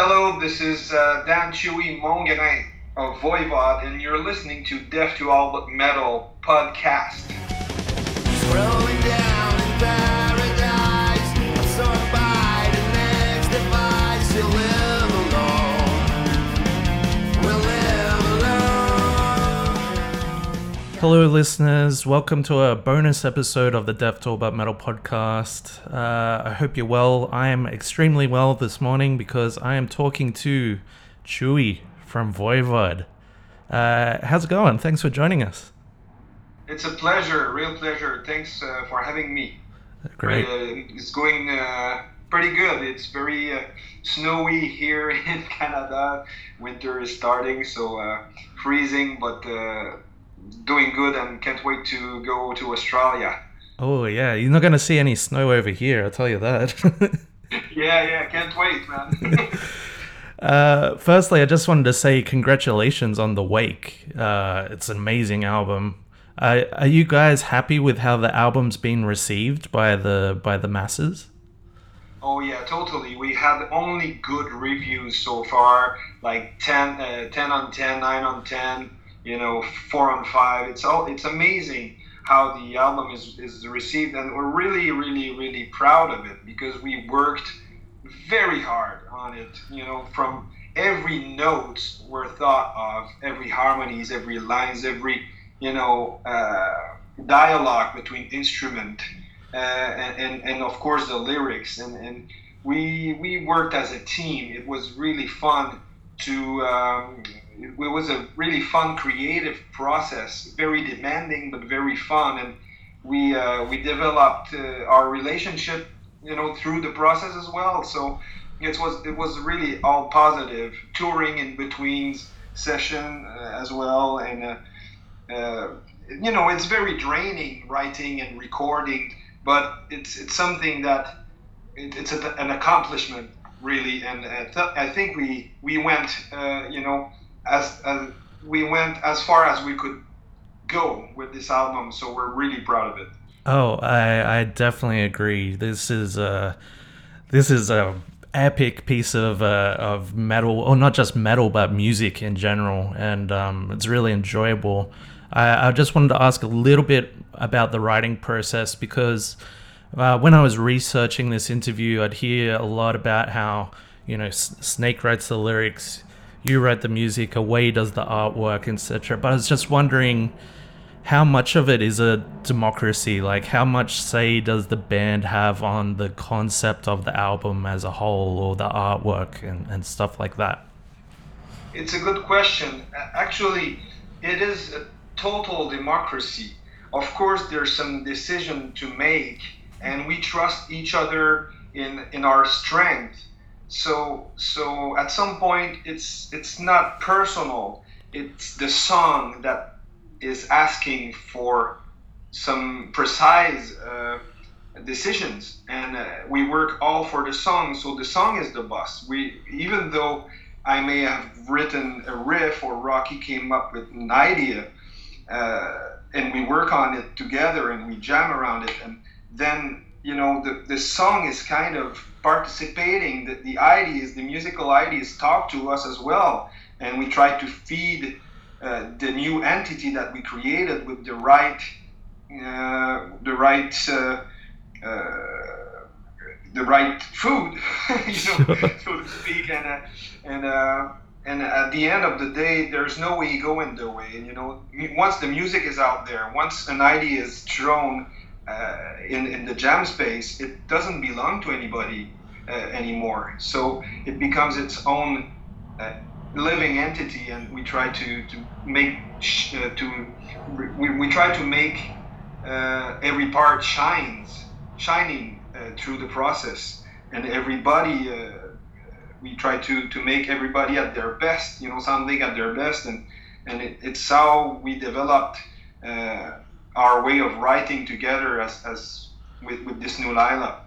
Hello, this is uh, Dan Chewy Mongrain of Voivod, and you're listening to Deaf to All But Metal podcast. Hello, listeners. Welcome to a bonus episode of the Death to All Metal podcast. Uh, I hope you're well. I am extremely well this morning because I am talking to Chewy from Voivod. Uh, how's it going? Thanks for joining us. It's a pleasure, real pleasure. Thanks uh, for having me. Great. Uh, it's going uh, pretty good. It's very uh, snowy here in Canada. Winter is starting, so uh, freezing, but doing good and can't wait to go to Australia. Oh, yeah. You're not going to see any snow over here, I'll tell you that. yeah, yeah. Can't wait, man. Uh, firstly, I just wanted to say congratulations on The Wake. Uh, it's an amazing album. Uh, are you guys happy with how the album's been received by the by the masses? Oh yeah, totally. We had only good reviews so far, like 10, uh, 10 on 10, 9 on 10, you know, 4 and 5. It's all it's amazing how the album is, is received and we're really really really proud of it because we worked very hard on it. You know, from every notes were thought of, every harmonies, every lines, every you know uh, dialogue between instrument uh, and, and, and of course the lyrics and, and we we worked as a team. It was really fun to. Um, it was a really fun creative process, very demanding but very fun, and we uh, we developed uh, our relationship you know through the process as well. So it was it was really all positive. Touring in between session uh, as well, and uh, uh, you know it's very draining writing and recording, but it's it's something that it, it's a, an accomplishment really, and uh, I think we we went uh, you know as, as we went as far as we could go with this album, so we're really proud of it. Oh, I I definitely agree. This is a this is a epic piece of uh, of metal, or not just metal, but music in general, and um, it's really enjoyable. I, I just wanted to ask a little bit about the writing process because uh, when I was researching this interview, I'd hear a lot about how you know S- Snake writes the lyrics, you write the music, Away does the artwork, etc. But I was just wondering how much of it is a democracy? Like, how much say does the band have on the concept of the album as a whole or the artwork and, and stuff like that? It's a good question. Actually, it is a total democracy. Of course, there's some decision to make, and we trust each other in, in our strength. So, so at some point, it's it's not personal. It's the song that is asking for some precise uh, decisions, and uh, we work all for the song. So the song is the boss. We even though I may have written a riff or Rocky came up with an idea, uh, and we work on it together and we jam around it, and then you know the, the song is kind of participating the, the ideas the musical ideas talk to us as well. And we try to feed uh, the new entity that we created with the right uh, the right uh, uh the right food, you know, so to speak, and uh, and and at the end of the day, there's no ego in the way. And you know, once the music is out there, once an idea is thrown in in the jam space, it doesn't belong to anybody anymore. So it becomes its own living entity, and we try to to make uh, to we, we try to make uh, every part shines shining uh, through the process, and everybody. Uh, we try to, to make everybody at their best, you know, sounding at their best, and and it, it's how we developed uh, our way of writing together as, as with, with this new lineup.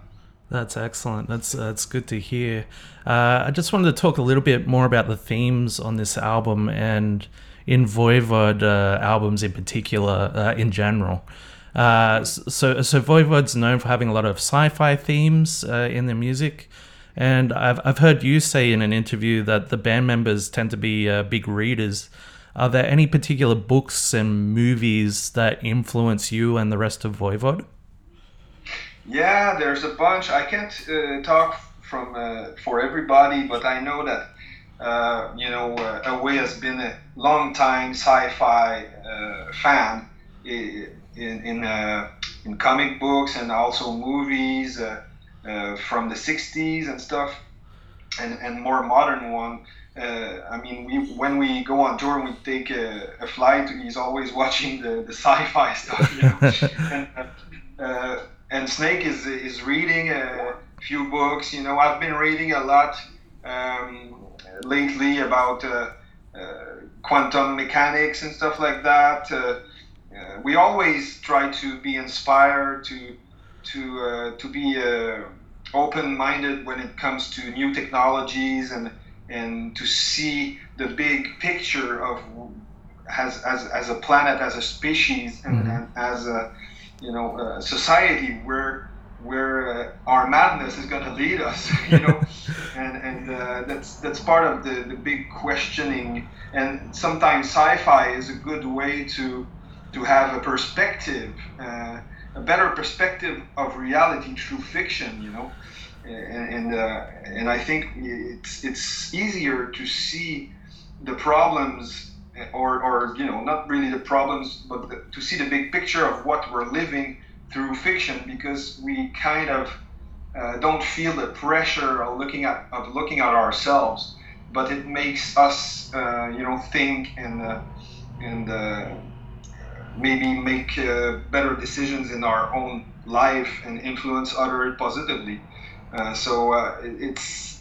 That's excellent. That's that's good to hear. Uh, I just wanted to talk a little bit more about the themes on this album and in Voivod uh, albums in particular, uh, in general. Uh, so, so Voivod's known for having a lot of sci-fi themes uh, in their music. And I've, I've heard you say in an interview that the band members tend to be uh, big readers. Are there any particular books and movies that influence you and the rest of Voivod? Yeah, there's a bunch. I can't uh, talk from uh, for everybody, but I know that uh, you know uh, Away has been a long time sci-fi uh, fan in in uh, in comic books and also movies from the 60s and stuff, and and more modern one. I mean, we when we go on tour, and we take a, a flight. He's always watching the, the sci-fi stuff, you know. and, and Snake is is reading a few books. You know, I've been reading a lot um, lately about uh, uh, quantum mechanics and stuff like that. Uh, uh we always try to be inspired to to uh, to be uh, open-minded when it comes to new technologies and and to see the big picture of as as, as a planet, as a species, and, mm-hmm. and as a you know, uh, society where where uh, our madness is going to lead us, you know, and and uh, that's that's part of the the big questioning. And sometimes sci-fi is a good way to to have a perspective, uh, a better perspective of reality through fiction, you know. And and, uh, and I think it's it's easier to see the problems or, or you know not really the problems but the, to see the big picture of what we're living through fiction because we kind of uh, don't feel the pressure of looking at of looking at ourselves. But it makes us uh, you know think and uh, and uh, maybe make uh, better decisions in our own life and influence others positively uh, so it's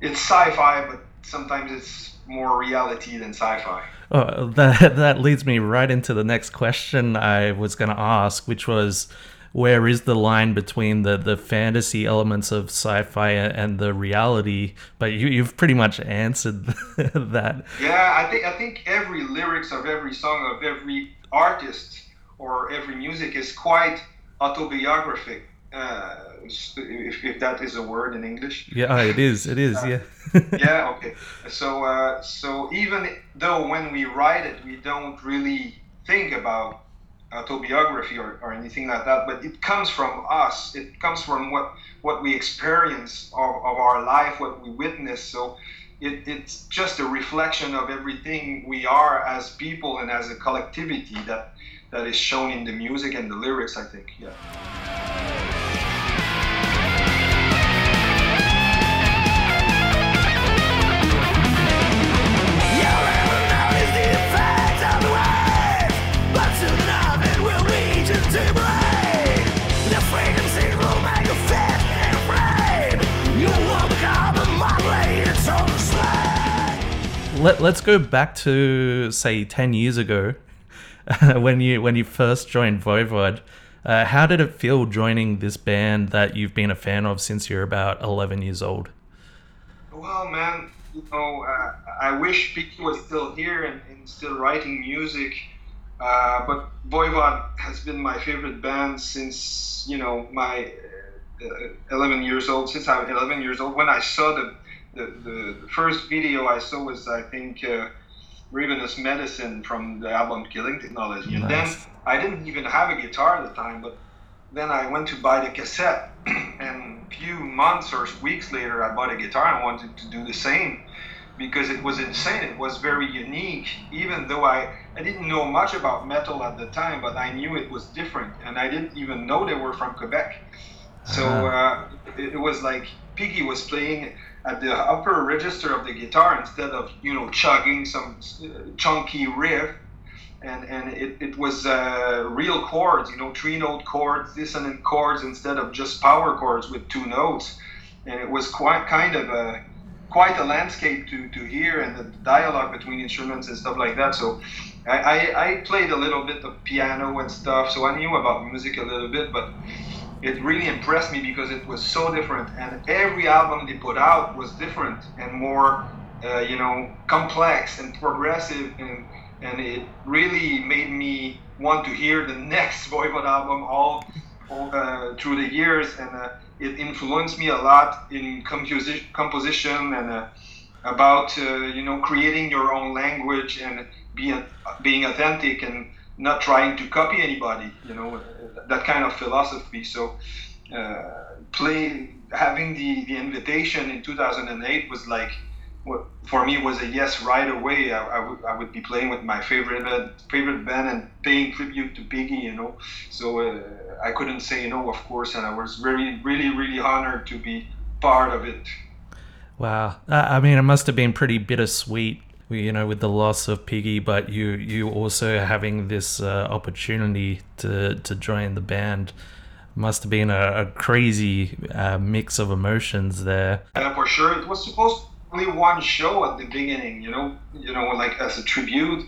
it's sci-fi but sometimes it's more reality than sci-fi Oh, that that leads me right into the next question I was going to ask, which was, where is the line between the, the fantasy elements of sci-fi and the reality? But you you've pretty much answered that. Yeah, I think I think every lyrics of every song of every artist or every music is quite autobiographic. Uh, if, if that is a word in English. Yeah, it is. It is. Uh, yeah. yeah. Okay. So uh, so even though when we write it, we don't really think about autobiography or, or anything like that, but it comes from us. It comes from what what we experience of, of our life, what we witness. So. It, it's just a reflection of everything we are as people and as a collectivity that that is shown in the music and the lyrics. I think, yeah. Let, let's go back to say 10 years ago when you when you first joined Voivod. Uh, how did it feel joining this band that you've been a fan of since you're about 11 years old? Well, man, you know, uh, I wish Piggy was still here and, and still writing music. Uh, but Voivod has been my favorite band since, you know, my uh, 11 years old, since I'm 11 years old. When I saw the the, the, first video I saw was I think uh, Ravenous Medicine from the album Killing Technology, and then I didn't even have a guitar at the time, but then I went to buy the cassette, and a few months or weeks later I bought a guitar and wanted to do the same because it was insane. It was very unique, even though I, I didn't know much about metal at the time, but I knew it was different, and I didn't even know they were from Quebec. So uh-huh. uh, it, it was like Piggy was playing at the upper register of the guitar instead of you know chugging some uh, chunky riff. And and it, it was uh, real chords you know three note chords dissonant chords instead of just power chords with two notes. And it was quite kind of a quite a landscape to, to hear and the dialogue between instruments and stuff like that. So I, I, I played a little bit of piano and stuff so I knew about music a little bit but it really impressed me because it was so different. And every album they put out was different and more uh, you know complex and progressive. And and it really made me want to hear the next Voivod album all, all uh, through the years. And uh, it influenced me a lot in composi- composition and uh, about uh, you know creating your own language and being being authentic. And not trying to copy anybody. You know that kind of philosophy. So uh, play having the the invitation in 2008 was like for me was a yes right away. I, would, I would be playing with my favorite band, favorite band and paying tribute to Piggy, you know. So uh, I couldn't say no, of course, and I was very, really, really honored to be part of it. Wow, I mean, it must have been pretty bittersweet, you know, with the loss of Piggy, but you you also having this uh, opportunity to to join the band must have been a, a crazy uh, mix of emotions there. Yeah, for sure. It was supposed only one show at the beginning, you know, you know, like as a tribute.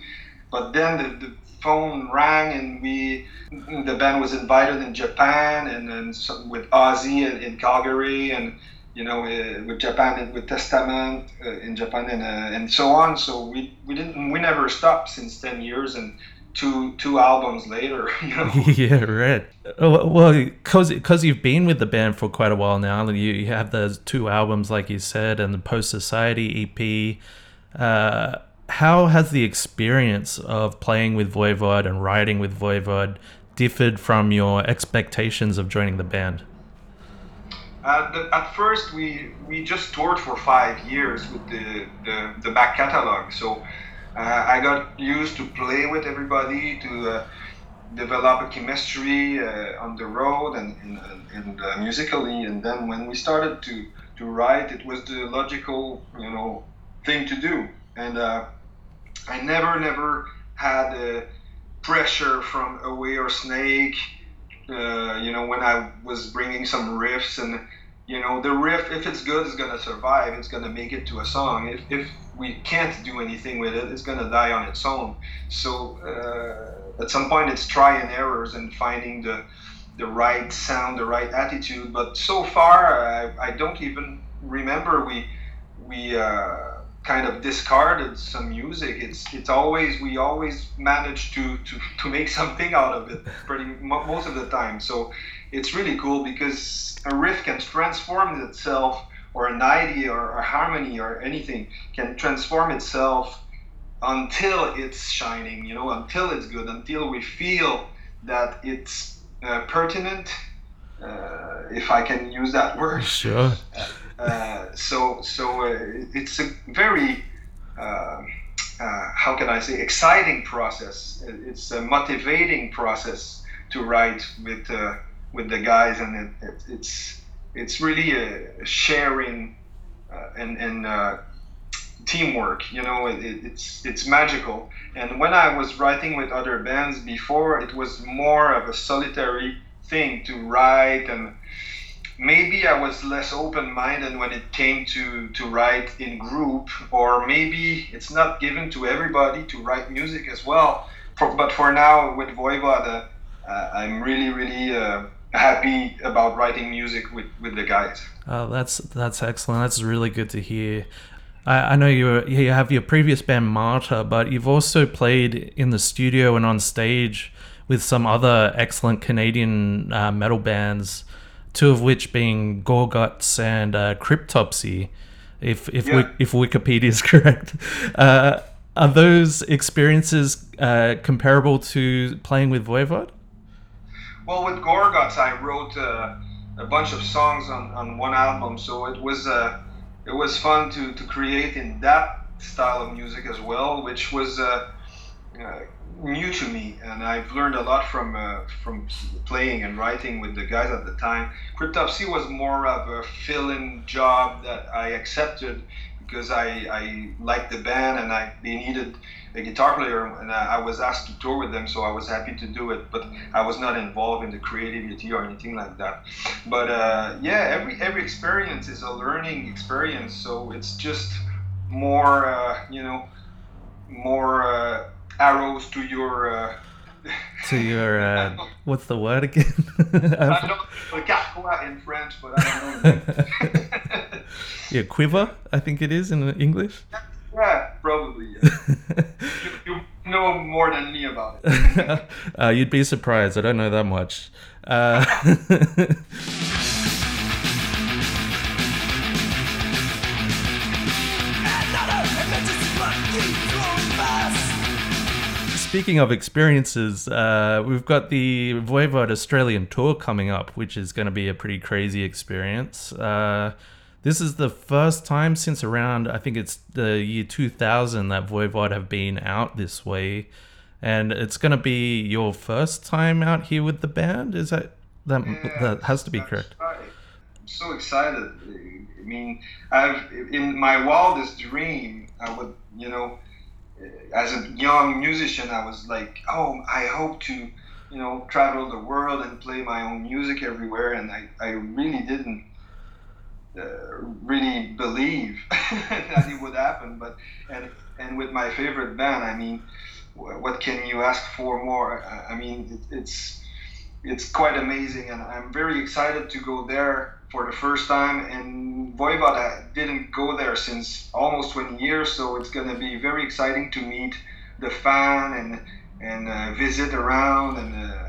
But then the, the phone rang and we, the band was invited in Japan and then with Ozzy in, in, Calgary and you know uh, with Japan with Testament uh, in Japan and uh, and so on. So we we didn't we never stopped since ten years and two two albums later. You know? yeah, right. Well, because because you've been with the band for quite a while now, and you, you have those two albums, like you said, and the Post Society EP. Uh, how has the experience of playing with Voivod and writing with Voivod differed from your expectations of joining the band? The, at first, we we just toured for five years with the the, the back catalog, so uh, I got used to play with everybody to uh, develop a chemistry uh, on the road and, and, and uh, musically. And then when we started to, to write, it was the logical, you know, thing to do. And uh, I never, never had pressure from Away or Snake. You know, when I was bringing some riffs and you know the riff if it's good is going to survive. It's going to make it to a song. If, if we can't do anything with it it's going to die on its own. So uh, at some point it's try and errors and finding the the right sound the right attitude. But so far i, I don't even remember we we uh, kind of discarded some music. It's it's always we always manage to to, to make something out of it pretty most of the time. So it's really cool because a riff can transform itself, or an idea, or a harmony, or anything can transform itself until it's shining. You know, until it's good, until we feel that it's uh, pertinent. Uh, if I can use that word. Sure. Uh, so so uh, it's a very uh, uh, how can I say exciting process. It's a motivating process to write with with the guys, and it, it, it's it's really a sharing and and teamwork. You know, it, it's it's magical. And when I was writing with other bands before, it was more of a solitary thing to write and maybe I was less open-minded when it came to to write in group, or maybe it's not given to everybody to write music as well. For, but for now, with Voivod, uh, I'm really, really uh, happy about writing music with, with the guys. Oh, that's that's excellent. That's really good to hear. I, I know you you have your previous band Martyr, but you've also played in the studio and on stage with some other excellent Canadian uh, metal bands two of which being Gorguts and uh, Cryptopsy, if if yeah. if Wikipedia is correct. Uh, are those experiences uh, comparable to playing with Voivod? Well, with Gorguts, I wrote uh, a bunch of songs on, on one album, so it was uh, it was fun to, to create in that style of music as well, which was uh, new to me, and I've learned a lot from uh, from playing and writing with the guys at the time. Cryptopsy was more of a fill-in job that I accepted because I, I liked the band and I they needed a guitar player, and I, I was asked to tour with them, so I was happy to do it. But I was not involved in the creativity or anything like that. But uh, yeah, every every experience is a learning experience, so it's just more uh, you know more uh, arrows to your. Uh, to your uh, what's the word again? I don't know in French, but I don't know. yeah, quiver. I think it is in English. Yeah, probably. Yeah. you, you, know more than me about it. uh, you'd be surprised. I don't know that much. Uh, Speaking of experiences, uh, we've got the Voivod Australian tour coming up, which is going to be a pretty crazy experience. Uh, this is the first time since around, I think it's the year 2000, that Voivod have been out this way. And it's going to be your first time out here with the band? Is that that, Yeah, that has to be correct? right. I'm so excited. I mean, I've in my wildest dream, I would, you know, as a young musician, I was like, oh, I hope to, you know, travel the world and play my own music everywhere, and I, I really didn't uh, really believe that it would happen. But and and with my favorite band, I mean, what can you ask for more? I mean, it, it's it's quite amazing, and I'm very excited to go there for the first time. And Voivod I didn't go there since almost 20 years, so it's going to be very exciting to meet the fan and and uh, visit around. And uh,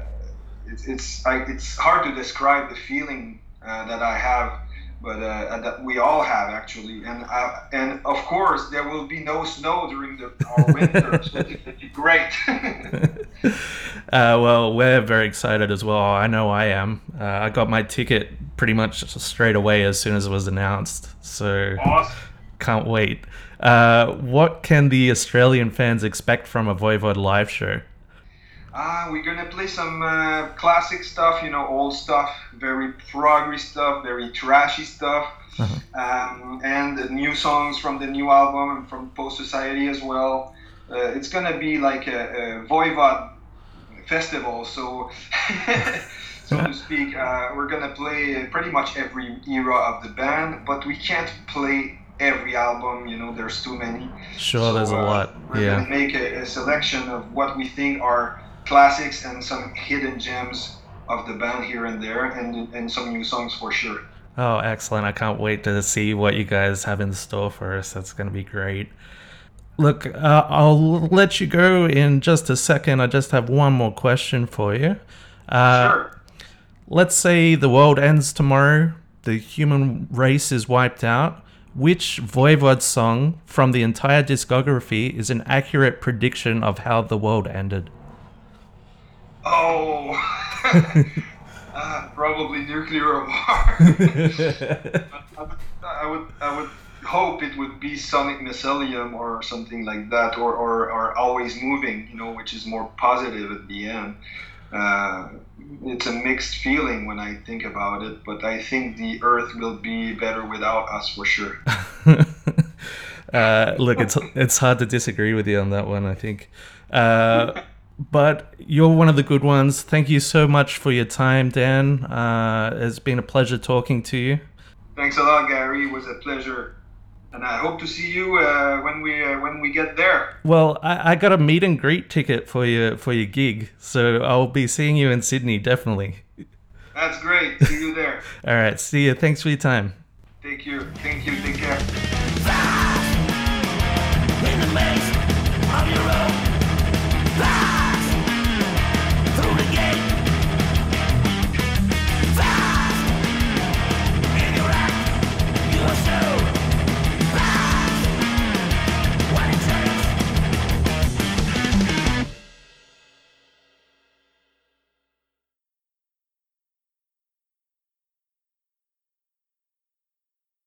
it's it's I, it's hard to describe the feeling uh, that I have. But uh, that we all have actually, and uh, and of course there will be no snow during the our winter, so it will be great. uh, well, we're very excited as well. I know I am. Uh, I got my ticket pretty much straight away as soon as it was announced. So awesome. can't wait. Uh, what can the Australian fans expect from a Voivod live show? Ah, we're gonna play some uh, classic stuff, you know, old stuff, very proggy stuff, very trashy stuff, um, and new songs from the new album and from Post Society as well. Uh, it's gonna be like a, a Voivod festival, so so to speak. Uh, we're gonna play pretty much every era of the band, but we can't play every album. You know, there's too many. Sure, there's a So, uh, lot. We're Yeah. gonna make a, a selection of what we think are classics and some hidden gems of the band here and there, and and some new songs for sure. Oh, excellent. I can't wait to see what you guys have in store for us. That's going to be great. Look, uh, I'll let you go in just a second. I just have one more question for you. Uh, sure. Let's say the world ends tomorrow, the human race is wiped out. Which Voivod song from the entire discography is an accurate prediction of how the world ended? Oh. uh, probably nuclear war. I would, I would, I would hope it would be Sonic Mycelium or something like that, or, or, or Always Moving, you know, which is more positive at the end. Uh, it's a mixed feeling when I think about it, but I think the Earth will be better without us for sure. uh, look, it's it's hard to disagree with you on that one. I think, uh, but you're one of the good ones. Thank you so much for your time, Dan. Uh, it's been a pleasure talking to you. Thanks a lot, Gary. It was a pleasure, and I hope to see you uh, when we uh, when we get there. Well, I, I got a meet and greet ticket for your for your gig, so I'll be seeing you in Sydney definitely. That's great. See you there. All right, see you. Thanks for your time. Thank you. Thank you. Take care.